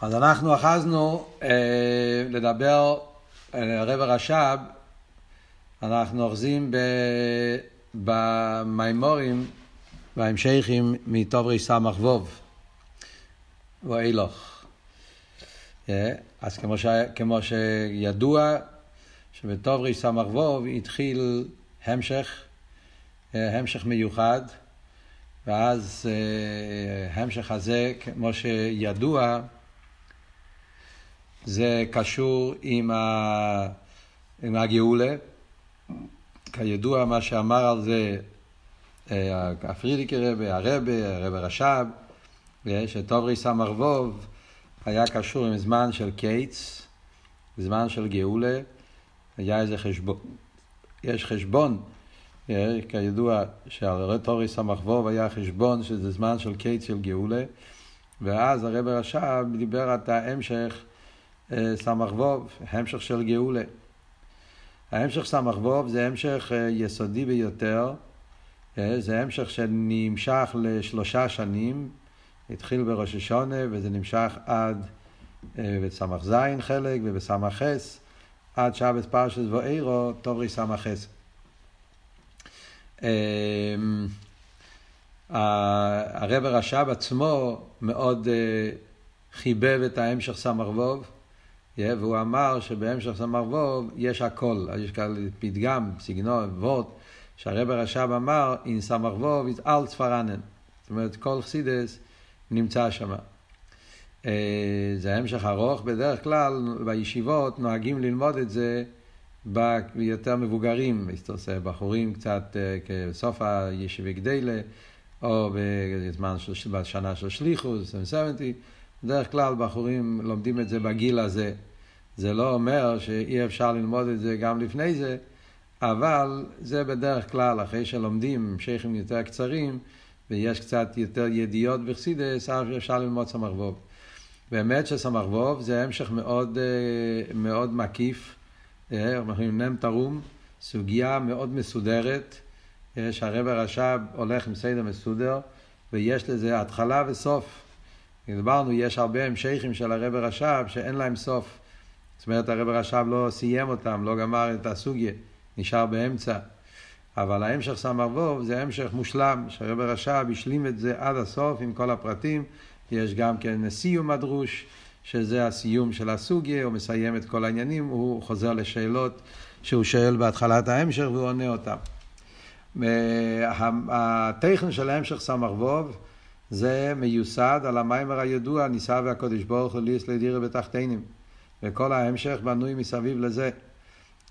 אז אנחנו אחזנו אה, לדבר על הרב הרש"ב, אנחנו אוחזים במימורים, בהמשכים מטוב ריס"ו ואילוך. אה, אז כמו, ש, כמו שידוע, שבטוב ריס"ו התחיל המשך, אה, המשך מיוחד, ואז אה, המשך הזה, כמו שידוע, זה קשור עם, ה... עם הגאולה. כידוע מה שאמר על זה אה, הפרידיקי רבה, הרבה, הרבה רש"ב, שטוברי סמ"ר ווב היה קשור עם זמן של קיץ, זמן של גאולה, היה איזה חשבון, יש חשבון, אה, כידוע שעל טוברי סמ"ר ווב היה חשבון שזה זמן של קיץ של גאולה, ואז הרב רש"ב דיבר את ההמשך סמ"ך ווב, המשך של גאולה. ההמשך סמ"ך ווב זה המשך אה, יסודי ביותר, אה, זה המשך שנמשך לשלושה שנים, התחיל בראש השונה וזה נמשך עד אה, בסמ"ך זין חלק ובסמ"ך חס, עד שבס פרשת ואירו, תוברי סמ"ך חס. הרב הרש"ב עצמו מאוד חיבב את ההמשך סמ"ך ווב. והוא אמר שבהמשך סמ"ר ווב יש הכל, יש כאן פתגם, סגנון, וורט, שהרבר רש"ב אמר, אין סמ"ר ווב is אל צפרנן. זאת אומרת, כל חסידס נמצא שם. אה, זה המשך ארוך, בדרך כלל בישיבות נוהגים ללמוד את זה ביותר מבוגרים, בחורים קצת אה, בסוף הישיבי גדלה, או בזמן של, בשנה של שליחוס, 70, בדרך כלל בחורים לומדים את זה בגיל הזה. זה לא אומר שאי אפשר ללמוד את זה גם לפני זה, אבל זה בדרך כלל, אחרי שלומדים המשכים יותר קצרים, ויש קצת יותר ידיעות בחסידס, אפשר ללמוד סמ"ך ווב. באמת שסמ"ך ווב זה המשך מאוד, אה, מאוד מקיף, אה, אנחנו אומרים נם תרום, סוגיה מאוד מסודרת, אה, שהרב הרש"ב הולך עם סדר מסודר, ויש לזה התחלה וסוף. דיברנו, יש הרבה המשכים של הרב הרש"ב שאין להם סוף. זאת אומרת, הרב רש"ב לא סיים אותם, לא גמר את הסוגיה, נשאר באמצע. אבל ההמשך סמ"ר ווב זה המשך מושלם, שהרב רש"ב השלים את זה עד הסוף עם כל הפרטים. יש גם כן סיום הדרוש, שזה הסיום של הסוגיה, הוא מסיים את כל העניינים, הוא חוזר לשאלות שהוא שואל בהתחלת ההמשך והוא עונה אותם. הטכן של ההמשך סמ"ר ווב זה מיוסד על המיימר הידוע, נישא והקודש ברוך הוא ליס לדירה בתחתינים. וכל ההמשך בנוי מסביב לזה.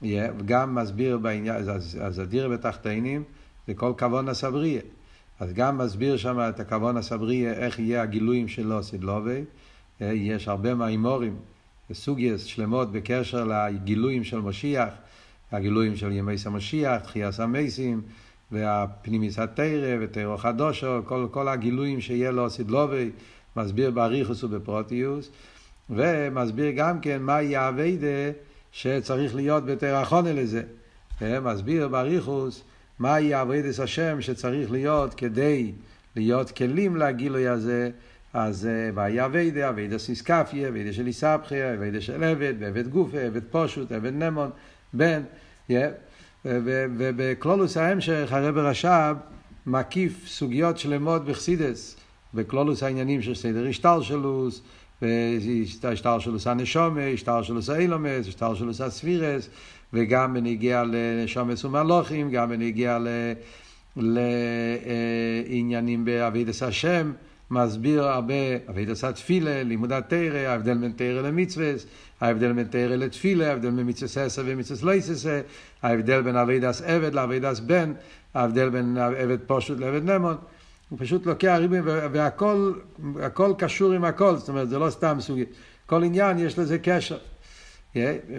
וגם מסביר בעניין, אז, אז הדיר בתחתינים זה כל כוון הסבריה. אז גם מסביר שם את הכוון הסבריה, איך יהיה הגילויים שלו סדלובי. יש הרבה מימורים וסוגיות שלמות בקשר לגילויים של משיח, הגילויים של ימי סמשיח, תחייה המייסים, והפנימיס התרא ותרא חדושו, כל, כל הגילויים שיהיה לו סדלובי, מסביר באריכוס ובפרוטיוס. ומסביר גם כן מהי האביידה שצריך להיות בתרחונה לזה. מסביר באריכוס מהי האביידס השם שצריך להיות כדי להיות כלים לגילוי הזה. אז מהי אביידה, אביידה סיסקפיה, אביידה של איסבחיה, אביידה של עבד, ועבד גופה, עבד פושוט, עבד נמון, בן. ובכלולוס ההמשך הרב רש"ב מקיף סוגיות שלמות בחסידס, בכלולוס העניינים של סדר השטלשלוס, השטר של עושה נשומה, השטר של עושה אילומס, השטר של עושה ספירס, וגם בנגיע לנשומס ומלוכים, גם בנגיע לעניינים באבידס השם, מסביר הרבה אבידס התפילה, לימוד התרא, ההבדל בין תרא למצווה, ההבדל בין תרא לתפילה, ההבדל בין מצווה עשר ומצווה לא עשר, ההבדל בין אבידס עבד לאבידס בן, ההבדל בין עבד פשוט לעבד נמון. הוא פשוט לוקח ריבים והכל הכל קשור עם הכל, זאת אומרת זה לא סתם סוגי, כל עניין יש לזה קשר.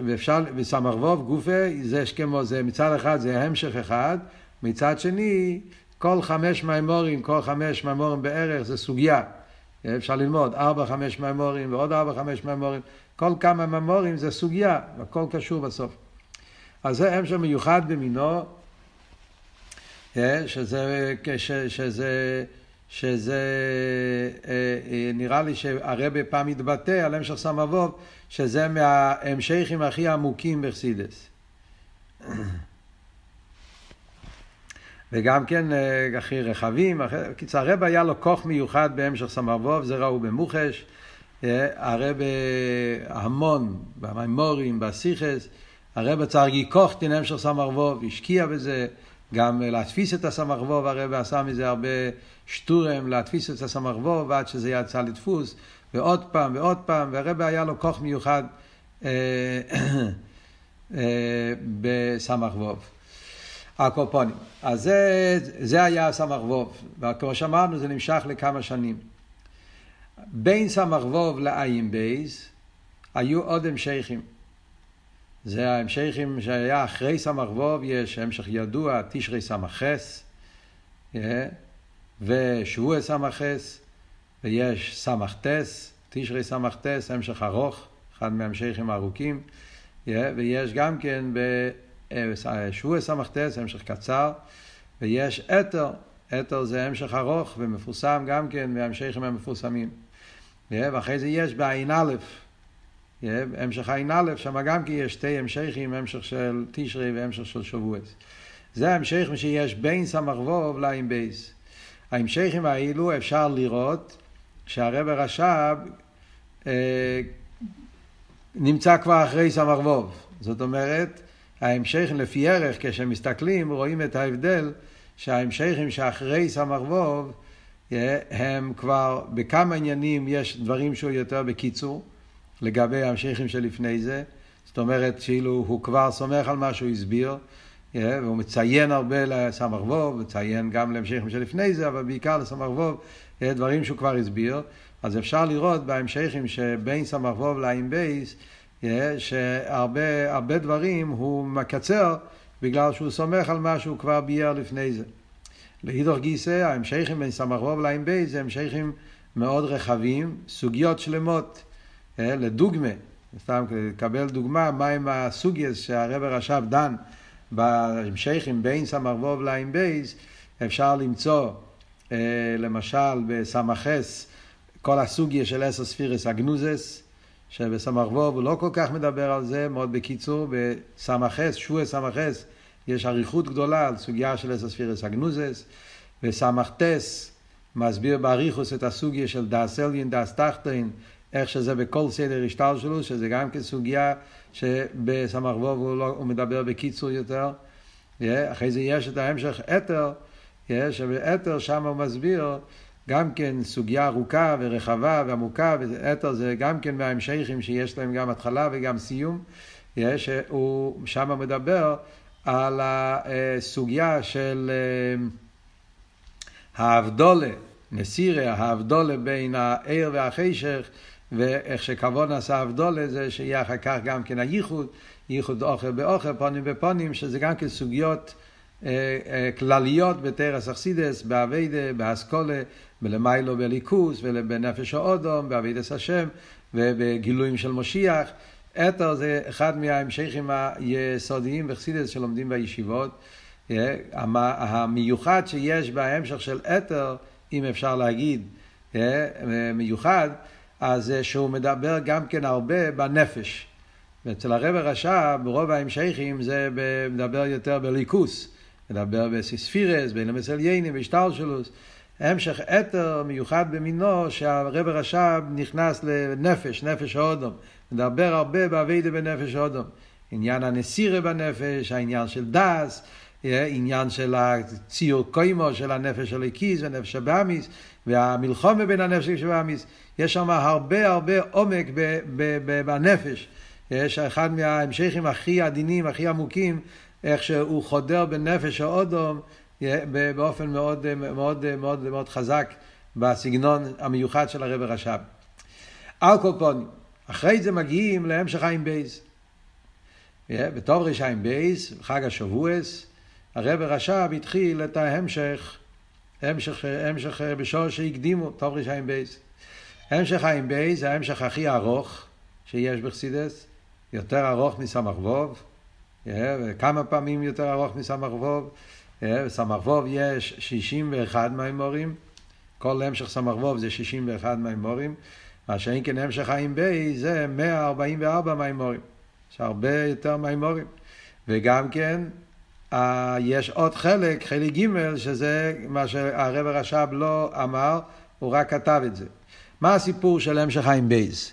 ואפשר, וסמ"ר ווב גופה, זה כמו, זה מצד אחד זה המשך אחד, מצד שני כל חמש מימורים, כל חמש מימורים בערך זה סוגיה. אפשר ללמוד ארבע חמש מימורים ועוד ארבע חמש מימורים, כל כמה מימורים זה סוגיה, הכל קשור בסוף. אז זה המשך מיוחד במינו, שזה, שזה שזה נראה לי שהרבה פעם התבטא על המשך סמבוב, שזה מההמשכים הכי עמוקים בחסידס. וגם כן הכי רחבים, קיצר הרב היה לו כוח מיוחד בהמשך סמרבוב, זה ראו במוחש, הרב המון, במימורים, בסיכס, הרב צריך גיקוכטין המשך סמרבוב, השקיע בזה, גם להתפיס את הסמרבוב, הרב עשה מזה הרבה שטורם, להתפיס את הסמרבוב עד שזה יצא לדפוס, ועוד פעם ועוד פעם, והרב היה לו כוח מיוחד בסמרבוב. הקופונים. אז זה, זה היה סמ"ך וכמו שאמרנו זה נמשך לכמה שנים. בין סמ"ך לעין בייס היו עוד המשכים. זה ההמשכים שהיה אחרי סמ"ך וו, יש המשך ידוע, תשרי סמ"ך חס, שבועות סמ"ך חס, ויש סמ"ך טס, תשרי סמ"ך טס, המשך ארוך, אחד מהמשכים הארוכים, ויש גם כן ב... שבוע סמ"ט, המשך קצר, ויש אתר, אתר זה המשך ארוך ומפורסם גם כן מהמשכים המפורסמים. ואחרי זה יש בעין א', המשך עין א', שם גם כן יש שתי המשכים, המשך של תשרי והמשך של שבועס. זה ההמשכים שיש בין סמ"ך ווב לעין בייס. ההמשכים האלו אפשר לראות שהרב הרש"ב אה, נמצא כבר אחרי סמ"ך ווב. זאת אומרת, ההמשכים לפי ערך, כשמסתכלים, רואים את ההבדל שההמשכים שאחרי סמ"ך ווב, הם כבר בכמה עניינים יש דברים שהוא יותר בקיצור, לגבי ההמשכים שלפני זה. זאת אומרת, כאילו הוא כבר סומך על מה שהוא הסביר, והוא מציין הרבה לסמ"ך ווב, מציין גם להמשכים שלפני זה, אבל בעיקר לסמ"ך ווב, דברים שהוא כבר הסביר. אז אפשר לראות בהמשכים שבין סמ"ך וו לעין בייס, שהרבה דברים הוא מקצר בגלל שהוא סומך על מה שהוא כבר ביאר לפני זה. לאידך גיסא, ההמשכים בין סמ"ך וו לעין בייס זה המשכים מאוד רחבים, סוגיות שלמות. לדוגמה, סתם לקבל דוגמה, מהם הסוגיות שהרב רש"ב דן בהמשכים בין סמ"ך וו לעין בייס, אפשר למצוא למשל בסמ"כס כל הסוגיה של עשר ספירס אגנוזס, שבסמ"ך ווב הוא לא כל כך מדבר על זה, מאוד בקיצור, בסמ"ס, שועה סמ"ס, יש אריכות גדולה על סוגיה של אסא ספירס אגנוזס, בסמ"טס מסביר באריכוס את הסוגיה של דאס אליין, דאס תחתין, איך שזה בכל סדר השטר שלו, שזה גם כן סוגיה שבסמ"ך ווב הוא, לא, הוא מדבר בקיצור יותר. אחרי זה יש את ההמשך אתר, שבאתר שם הוא מסביר גם כן סוגיה ארוכה ורחבה ועמוקה, ואתר זה גם כן מההמשכים שיש להם גם התחלה וגם סיום, שהוא שם מדבר על הסוגיה של אה, האבדולה, נסירה, האבדולה בין העיר והחשך, ואיך שכבון עשה אבדולה זה שיהיה אחר כך גם כן הייחוד, ייחוד אוכל באוכל, פונים בפונים, שזה גם כן סוגיות אה, אה, כלליות בתרס אכסידס, באביידה, באסכולה, בלמיילו בליכוס ובנפש האודום, באבידס השם ובגילויים של משיח. אתר זה אחד מההמשכים היסודיים בחסידס שלומדים בישיבות. המיוחד שיש בהמשך של אתר, אם אפשר להגיד, מיוחד, אז שהוא מדבר גם כן הרבה בנפש. ואצל הרב הרש"ב, ברוב ההמשכים זה מדבר יותר בליכוס, מדבר בסיספירס, בין המסליינים, בשטלשלוס. המשך אתר מיוחד במינו שהרב רש"ב נכנס לנפש, נפש האודום. מדבר הרבה באביידה בנפש האודום. עניין הנסירה בנפש, העניין של דס, עניין של הציור קוימו של הנפש של הקיס ונפש הבאמיס, והמלחומה בין הנפש הבאמיס. יש שם הרבה הרבה עומק בנפש. יש אחד מההמשכים הכי עדינים, הכי עמוקים, איך שהוא חודר בנפש האודום. באופן מאוד, מאוד, מאוד, מאוד חזק בסגנון המיוחד של הרב רש"ב. על אחרי זה מגיעים להמשך חיים בייס. בתור רשעים בייס, חג השבועס, הרב רש"ב התחיל את ההמשך, המשך, המשך בשור שהקדימו, טוב רשעים בייס. המשך חיים בייס זה ההמשך הכי ארוך שיש בחסידס, יותר ארוך מסמ"ך ווב, כמה פעמים יותר ארוך מסמ"ך ווב. בסמ"ך ווב יש 61 מימורים, כל המשך סמ"ו זה 61 מימורים, מה שאין כן המשך חיים בי זה 144 מימורים. יש הרבה יותר מאמרים. וגם כן, אה, יש עוד חלק, חלק ג', שזה מה שהרבי הרש"ב לא אמר, הוא רק כתב את זה. מה הסיפור של המשך עין בייס?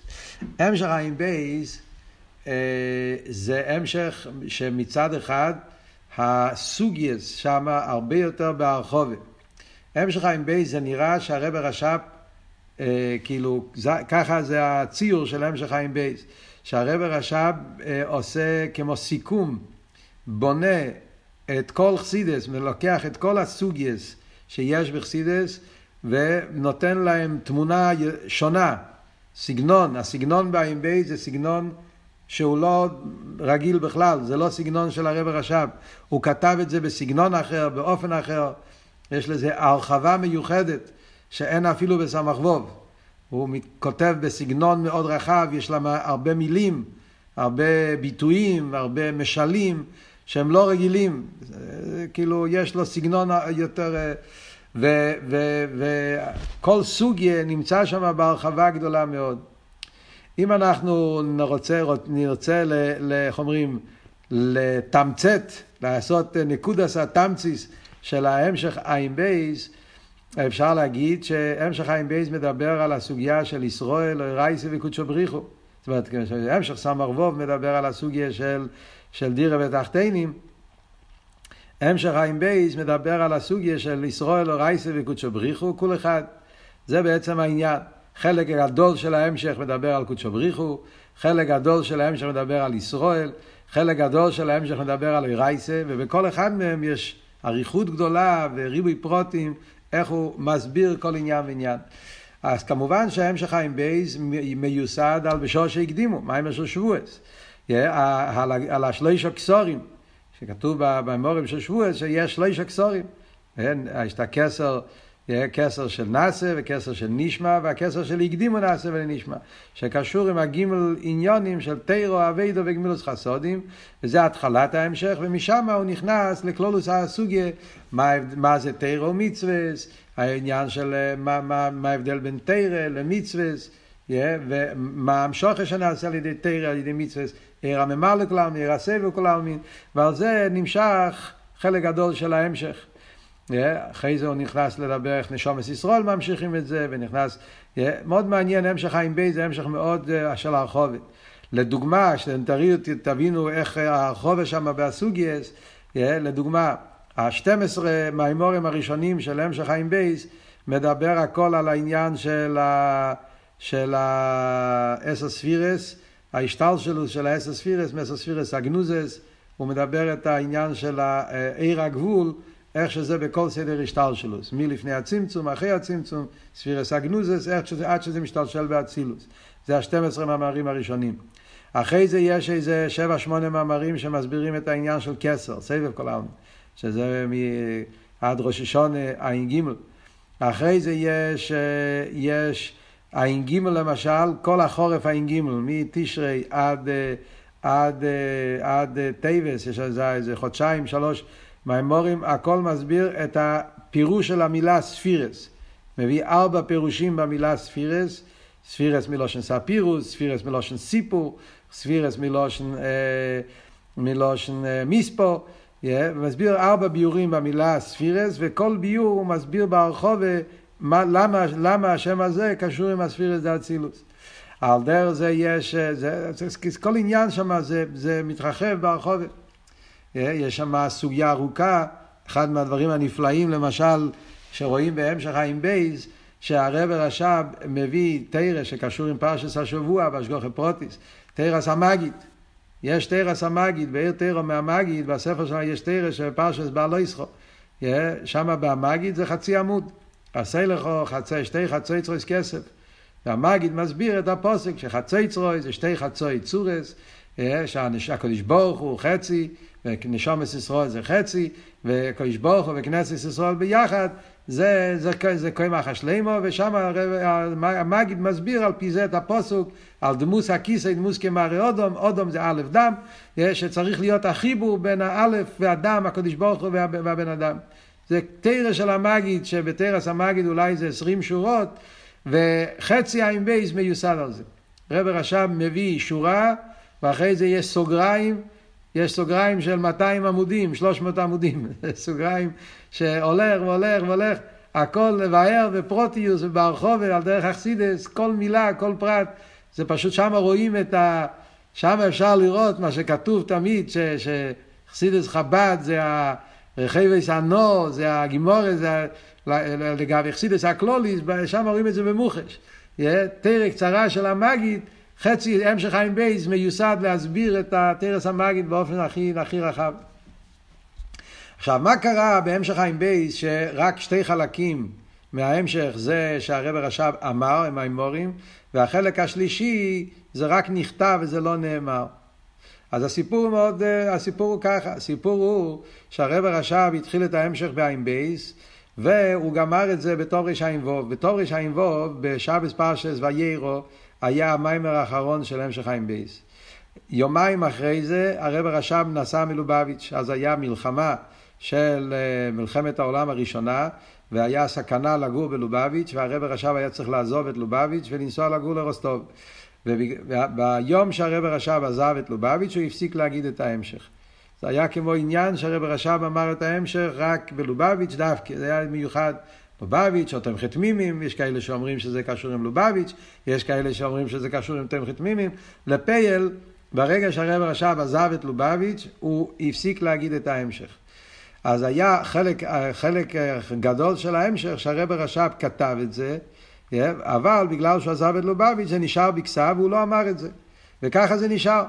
המשך עין בייס אה, זה המשך שמצד אחד הסוגיות שם הרבה יותר בהרחבה. המשך עין בייס זה נראה שהרבי הרש"ב, אה, כאילו, זה, ככה זה הציור של המשך עין בייס. שהרב הרש"ב אה, עושה כמו סיכום, בונה את כל חסידס, ולוקח את כל הסוגייס שיש בחסידס, ונותן להם תמונה שונה, סגנון, הסגנון בעין בי זה סגנון שהוא לא רגיל בכלל, זה לא סגנון של הרב הרש"ב, הוא כתב את זה בסגנון אחר, באופן אחר, יש לזה הרחבה מיוחדת שאין אפילו בסמ"ך ווב. הוא כותב בסגנון מאוד רחב, יש להם הרבה מילים, הרבה ביטויים, הרבה משלים שהם לא רגילים, כאילו יש לו סגנון יותר... וכל סוגיה נמצא שם בהרחבה גדולה מאוד. אם אנחנו נרצה, נרצה איך אומרים, לתמצת, לעשות נקודס התמציס של ההמשך עין בייס, אפשר להגיד שהמשך עין בייס מדבר על הסוגיה של ישראל, אורייתא וקודשא בריך הוא. זאת אומרת, המשך סמ"ך וו מדבר על הסוגיה של, של דירה בתחתונים. המשך עין בייס מדבר על הסוגיה של ישראל אורייתא וקודשא בריך הוא, כל אחד. זה בעצם העניין. חלק גדול של ההמשך מדבר על קודשא בריך הוא, חלק גדול של ההמשך מדבר על ישראל, חלק גדול של ההמשך מדבר על אורייתא, ובכל אחד מהם יש אריכות גדולה וריבוי פרטים, איך הוא מסביר כל עניין ועניין. אז כמובן שההמשך חיים בייס מיוסד על בשור שהקדימו, מה עם השור שבועס? על השלוש הכסורים. שכתוב במורים של שבועס שיש שלושה קסורים. כן? יש את הכסר, כסר של נאסה וכסר של נשמע והכסר של הקדימו נאסה ולנשמע שקשור עם הגימל עניונים של תירו, אביידו וגמילוס חסודים וזה התחלת ההמשך ומשם הוא נכנס לכלולוס הסוגיה מה, מה זה תירו מצווס העניין של מה, מה, מה ההבדל בין תירה למצווס yeah, ומה המשוכר שנעשה על ידי תירה על ידי מצווס עיר הממלא לכל העלמין, עיר הסבל כל העלמין, ועל זה נמשך חלק גדול של ההמשך. Yeah, אחרי זה הוא נכנס לדבר איך נשומת ישראל ממשיכים את זה, ונכנס, yeah, מאוד מעניין, המשך חיים בי זה המשך מאוד uh, של הרחובת. לדוגמה, שתבינו איך הרחובת שם באסוגייס, yeah, לדוגמה, ה-12 מהמאמרים הראשונים של המשך עין בייס מדבר הכל על העניין של, ה... של העשר ספירות, ההשתלשלות של העשר ספירות, מעשר ספירות הגנוזות, הוא מדבר את העניין של אור הגבול, איך שזה בכל סדר ההשתלשלות, מלפני הצמצום, אחרי הצמצום, ספירות הגנוזות, איך שזה, עד שזה משתלשל באצילות. זה ה-12 מאמרים הראשונים. אחרי זה יש איזה שבע שמונה מאמרים שמסבירים את העניין של כתר, סובב כל עלמין, שזה עד ראש השנה ע"ג. אחרי זה יש, יש ע"ג למשל, כל החורף ע"ג, מתשרי עד, עד, עד טבת, יש על איזה חודשיים, שלוש מאמרים, הכל מסביר את הפירוש של המילה ספירות. מביא ארבע פירושים במילה ספירות, ספירות מלשון ספירות, ספירות מלשון סיפור, ספירות מלשון, אה, מלשון אה, מספר, yeah, ומסביר ארבע ביאורים במילה ספירות, וכל ביאור הוא מסביר ברחבה מה, למה, למה השם הזה קשור עם הספירות דאצילות. על דרך זה יש, זה, זה, זה, כל עניין שם זה, זה מתרחב ברחבות. יש שם סוגיה ארוכה, אחד מהדברים הנפלאים למשל, שרואים בהמשך חיים בייז, שהרב רש"ב מביא תרא שקשור עם פרשס השבוע באשגוכי פרוטיס, תרס המגיד. יש תרס המגיד, בעיר תרא מהמגיד, בספר שלנו יש תרא של פרשס בעל לא ישחו. שם במגיד זה חצי עמוד. עשה לך חצי, שתי חצי צרויס כסף. והמגיד מסביר את הפוסק שחצי צרוי זה שתי חצי צורס, אה, שהקדוש ברוך הוא חצי, ונשמת ישראל זה חצי, וקדוש ברוך הוא וכנסת ישראל ביחד, זה, זה, זה, זה קומה שלימה, ושם המגיד מסביר על פי זה את הפסוק, על דמות הכסא, דמות כמראה אדם, אדם זה א' דם, אה, שצריך להיות החיבור בין האלף והדם, הקדוש ברוך הוא והבן אדם. זה תורה של המגיד, שבתורת המגיד אולי זה עשרים שורות, וחצי עין בייס מיוסד על זה. רב רש"ב מביא שורה, ואחרי זה יש סוגריים, יש סוגריים של 200 עמודים, 300 עמודים, סוגריים שהולך והולך והולך, הכל לבאר בפרוטיוס וברחוב על דרך אכסידס, כל מילה, כל פרט, זה פשוט שם רואים את ה... שם אפשר לראות מה שכתוב תמיד, שאכסידס חב"ד זה הרחבי הנור, זה הגימורת, זה לגבי אכסידס הקלוליס, שם רואים את זה במוחש. תורה קצרה של המגיד, חצי המשך עין בייס מיוסד להסביר את התורת המגיד באופן הכי, הכי רחב. עכשיו, מה קרה בהמשך עין בייס שרק שתי חלקים מההמשך זה שהרבי רש"ב אמר, הם המאמרים, והחלק השלישי זה רק נכתב וזה לא נאמר. אז הסיפור הוא מאוד, הסיפור הוא ככה, הסיפור הוא שהרבי רש"ב התחיל את ההמשך עין בייס, והוא גמר את זה בתרע"ו. בתרע"ו, בשבת פרשת וירא, היה המאמר האחרון של המשך עין בייס. יומיים אחרי זה הרבי רש"ב נסע מלובביץ', אז היה מלחמה של אה, מלחמת העולם הראשונה, והיה סכנה לגור בלובביץ', והרבי רש"ב היה צריך לעזוב את לובביץ' ולנסוע לגור לרוסטוב. וביום שהרבי רש"ב עזב את לובביץ' הוא הפסיק להגיד את ההמשך. זה היה כמו עניין שהרב רש"ב אמר את ההמשך רק בלובביץ' דווקא, זה היה מיוחד. לובביץ' או תמכי תמימים, יש כאלה שאומרים שזה קשור עם לובביץ', יש כאלה שאומרים שזה קשור עם תמכי תמימים. לפייל, ברגע שהרב רש"ב עזב את לובביץ', הוא הפסיק להגיד את ההמשך. אז היה חלק, חלק גדול של ההמשך שהרב רש"ב כתב את זה, אבל בגלל שהוא עזב את לובביץ' זה נשאר בכסף והוא לא אמר את זה. וככה זה נשאר.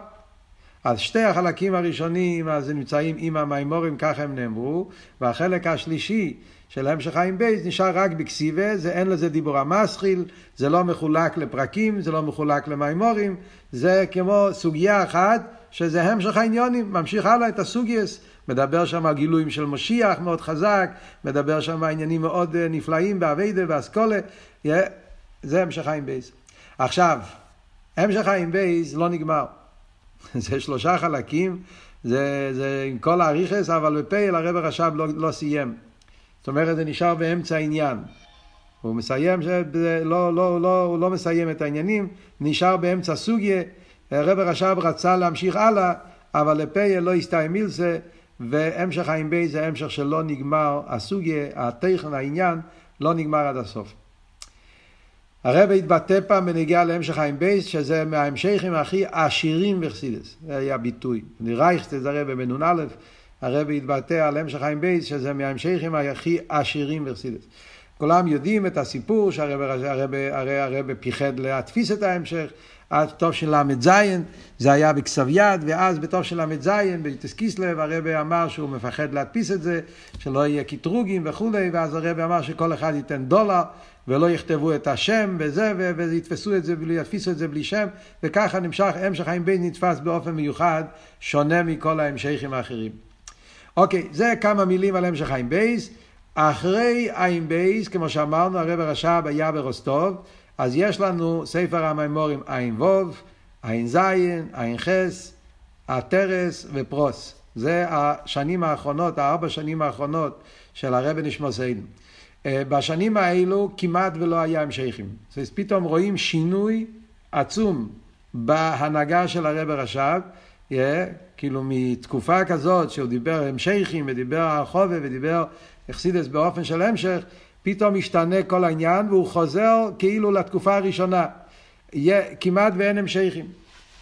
אז שתי החלקים הראשונים אז נמצאים עם המימורים, ככה הם נאמרו, והחלק השלישי של המשך חיים בייס נשאר רק בקסיבה, זה אין לזה דיבור המסחיל, זה לא מחולק לפרקים, זה לא מחולק למימורים, זה כמו סוגיה אחת שזה המשך העניונים, ממשיך הלאה את הסוגייס, מדבר שם על גילויים של משיח מאוד חזק, מדבר שם על עניינים מאוד אה, נפלאים באביידה ואסכולה, זה המשך עין בייס. עכשיו, המשך עין בייס לא נגמר. זה שלושה חלקים, זה, זה עם כל האריכס, אבל בפועל הרב הרש"ב לא, לא סיים. זאת אומרת, זה נשאר באמצע העניין. הוא מסיים, לא, לא, לא, הוא לא מסיים את העניינים, נשאר באמצע סוגיה. הרב הרש"ב רצה להמשיך הלאה, אבל לפועל לא הסתייעא מילסא, והמשך עין בייס זה המשך שלא נגמר, הסוגיה, התוכן, העניין, לא נגמר עד הסוף. הרב התבטא פעם בנגיעה להמשך עין בייס, שזה מההמשכים הכי עשירים בחסידס. זה היה ביטוי. נרייכסט את הרב בנ"א, הרב התבטא על המשך עין בייס, שזה מההמשכים הכי עשירים בחסידס. כולם יודעים את הסיפור שהרב הרב, הרב, הרב פיחד להדפיס את ההמשך, עד תשל"ז, זה היה בכסב יד, ואז בתשל"ז, ביו"ט כסלו, הרב אמר שהוא מפחד להדפיס את זה, שלא יהיה קטרוגים וכולי, ואז הרב אמר שכל אחד ייתן דולר, ולא יכתבו את השם וזה, וידפסו את זה, ידפיסו את זה בלי שם, וככה נמשך, המשך עין בייס נדפס באופן מיוחד, שונה מכל ההמשכים האחרים. אוקיי, זה כמה מילים על המשך עין בייס. אחרי עין בייס, כמו שאמרנו, הרב הרש"ב היה ברוסטוב, אז יש לנו ספר המאמרים עין וו, עין זין, עין חס, הטרס ופרוס. זה השנים האחרונות, הארבע שנים האחרונות של הרב נשמוסיין. אה, בשנים האלו כמעט ולא היה המשכים. אז פתאום רואים שינוי עצום בהנהגה של הרב רש"ב, yeah, כאילו מתקופה כזאת שהוא דיבר המשכים ודיבר על חובה ודיבר אכסידס באופן של המשך, פתאום משתנה כל העניין והוא חוזר כאילו לתקופה הראשונה. יהיה, כמעט ואין המשכים.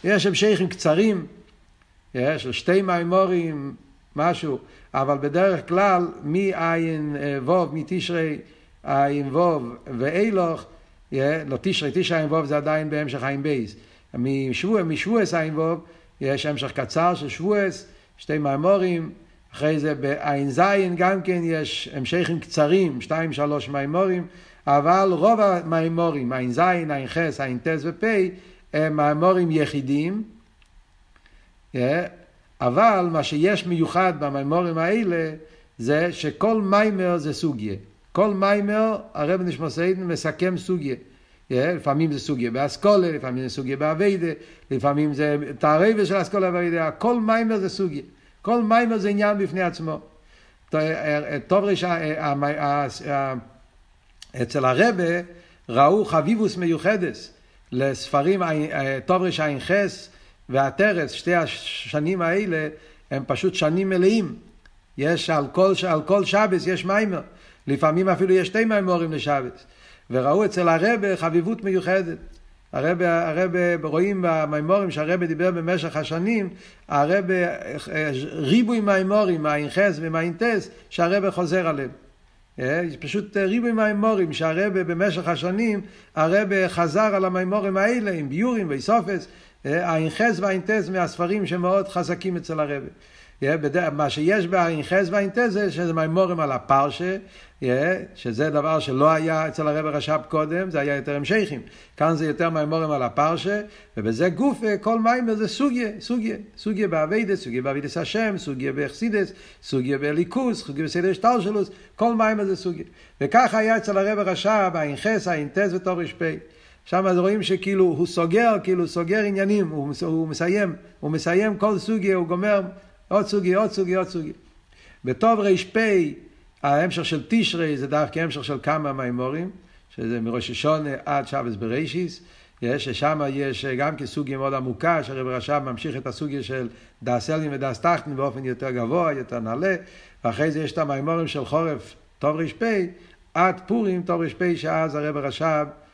יש המשכים קצרים, של שתי מימורים, משהו, אבל בדרך כלל מעין אה, ווב, מתשרי עין ווב ואילוך, לא תשרי, תשרי עין ווב זה עדיין בהמשך עין בייס. משבועס עין ווב יש המשך קצר של שבועס, שתי מימורים, אחרי זה בעין זין גם כן יש המשכים קצרים, שתיים שלוש מימורים, אבל רוב המאמרים, עין זין, עין חס, עין טס ופי, הם מאמרים יחידים, אבל מה שיש מיוחד במאמרים האלה זה שכל מיימר זה סוגיה. כל מיימר הרבי נשמתו עדן מסכם סוגיה. לפעמים זה סוגיה בהשכלה, לפעמים זה סוגיה בעבודה, לפעמים זה תערובה של השכלה ועבודה, כל מיימר זה סוגיה. כל מיימר זה עניין בפני עצמו. טוב ראש, אצל הרבה ראו חביבוס מיוחדס לספרים טוב ראש עין חס והטרס, שתי השנים האלה הם פשוט שנים מלאים. יש על כל, כל שבס יש מיימר. לפעמים אפילו יש שתי מיימורים לשבס. וראו אצל הרבה חביבות מיוחדת. הרבה, הרבה רואים במימורים שהרבה דיבר במשך השנים, הרבה ריבוי מימורים, מהאינחס ומהאינטס, שהרבה חוזר עליהם. אה, פשוט ריבוי מימורים שהרבה במשך השנים, הרבה חזר על המימורים האלה עם ביורים ואיסופס, אה, האינחס והאינטס מהספרים שמאוד חזקים אצל הרבה. מה שיש באינחס והאינטזה, שזה מימורים על הפרשה, שזה דבר שלא היה אצל הרב הרש"פ קודם, זה היה יותר המשכים. כאן זה יותר מימורים על הפרשה, ובזה גוף, כל מיימר זה סוגיה, סוגיה. סוגיה באביידס, סוגיה באביידס השם, סוגיה באכסידס, סוגיה בליכוס, סוגיה בסדר שטלשלוס, כל מיימר זה סוגיה. וככה היה אצל הרב הרש"פ, האינחס, האינטז ותור רשפי. שם אז רואים שכאילו הוא סוגר, כאילו סוגר עניינים, הוא, הוא מסיים, הוא מסיים כל סוגיה, הוא גומר עוד סוגיה, עוד סוגיה, עוד סוגיה. בטוב ר"פ, ההמשך של תשרי זה דווקא המשך של כמה מימורים, שזה מראש השונה עד שבס בראשיס, ששם יש גם כסוגיה מאוד עמוקה, שהרב רש"ב ממשיך את הסוגיה של דאס אלגין ודאס טחטן באופן יותר גבוה, יותר נעלה, ואחרי זה יש את המימורים של חורף טוב ר"פ, עד פורים טוב ר"פ, שאז הרב רש"ב אה,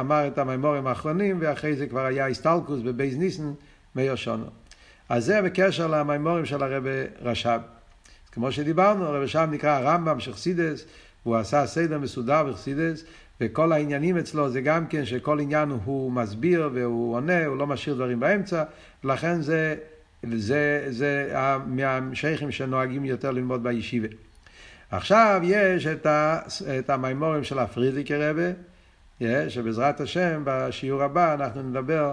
אמר את המימורים האחרונים, ואחרי זה כבר היה הסטלקוס בבייז ניסן מאיר שונו. אז זה בקשר למימורים של הרב רש"ב. כמו שדיברנו, הרב רש"ב נקרא הרמב"ם של חסידס, הוא עשה סדר מסודר בחסידס, וכל העניינים אצלו זה גם כן שכל עניין הוא מסביר והוא עונה, הוא לא משאיר דברים באמצע, לכן זה, זה, זה מהשייכים שנוהגים יותר ללמוד בישיבה. עכשיו יש את, ה, את המימורים של הפרידיקי רבה, שבעזרת השם בשיעור הבא אנחנו נדבר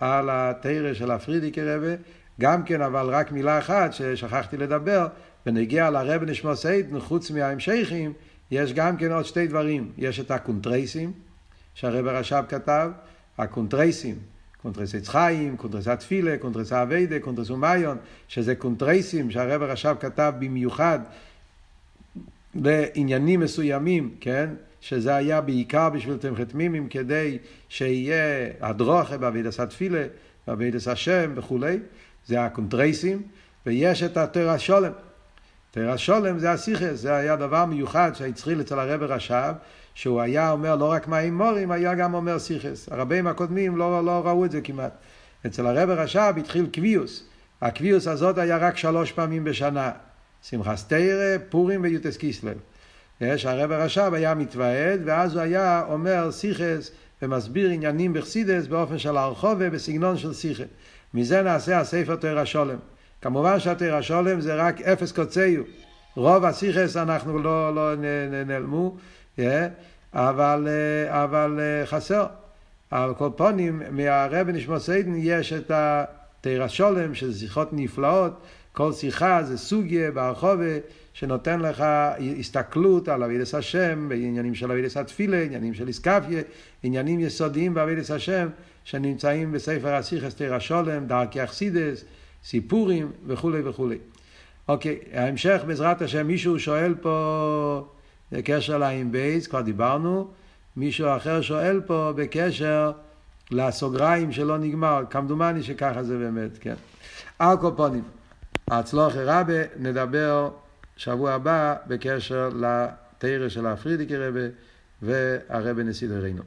על התרא של הפרידיקי רבה, גם כן, אבל רק מילה אחת ששכחתי לדבר, ונגיע לרבי נשמתו עדן, חוץ מההמשכים, יש גם כן עוד שתי דברים. יש את הקונטרייסים, שהרב הרש"ב כתב, הקונטרייסים, קונטרס עץ חיים, קונטרס התפילה, קונטרס העבודה, קונטרס ומעין, שזה קונטרייסים שהרב הרש"ב כתב במיוחד לעניינים מסוימים, כן? שזה היה בעיקר בשביל תומכי תמימים, כדי שיהיה הדרכה בעבודת התפילה, בעבודת השם וכולי. זה הקונטרייסים, ויש את התורת שלום. תורת שלום זה הסיכס, זה היה דבר מיוחד שהתחיל אצל הרב רש"ב, שהוא היה אומר לא רק מאמרים, היה גם אומר סיכס. הרבים הקודמים לא, לא ראו את זה כמעט. אצל הרב רש"ב התחיל קביוס. הקביוס הזאת היה רק שלוש פעמים בשנה. שמחס תורה, פורים ויו"ט כסלו. שהרב רש"ב היה מתוועד, ואז הוא היה אומר סיכס ומסביר עניינים בחסידס באופן של הרחובה בסגנון של סיכס. מזה נעשה הספר תרא שולם. כמובן שהתרא שולם זה רק אפס קוצאיו. רוב הסיכס אנחנו לא, לא נעלמו, yeah, אבל, אה, אבל אה, חסר. על כל פונים, מהרבי נשמע סיידן יש את התרא שולם, שזה שיחות נפלאות, כל שיחה זה סוגיה רחבה, שנותן לך הסתכלות על עבודת השם, בעניינים של עבודת התפילה, עניינים של אתכפיא, עניינים יסודיים בעבודת השם, שנמצאים בספר הסיכס תורת שלום, דרכי החסידס, סיפורים וכולי וכולי. אוקיי, ההמשך בעזרת השם, מישהו שואל פה בקשר לעין בייס, כבר דיברנו, מישהו אחר שואל פה בקשר לסוגריים שלא נגמר, כמדומני שככה זה באמת, כן. על כל פונים, הצלוח רבה, נדבר שבוע הבא בקשר לתרא של הפרידיקי רבה והרבה נשיא דרינו.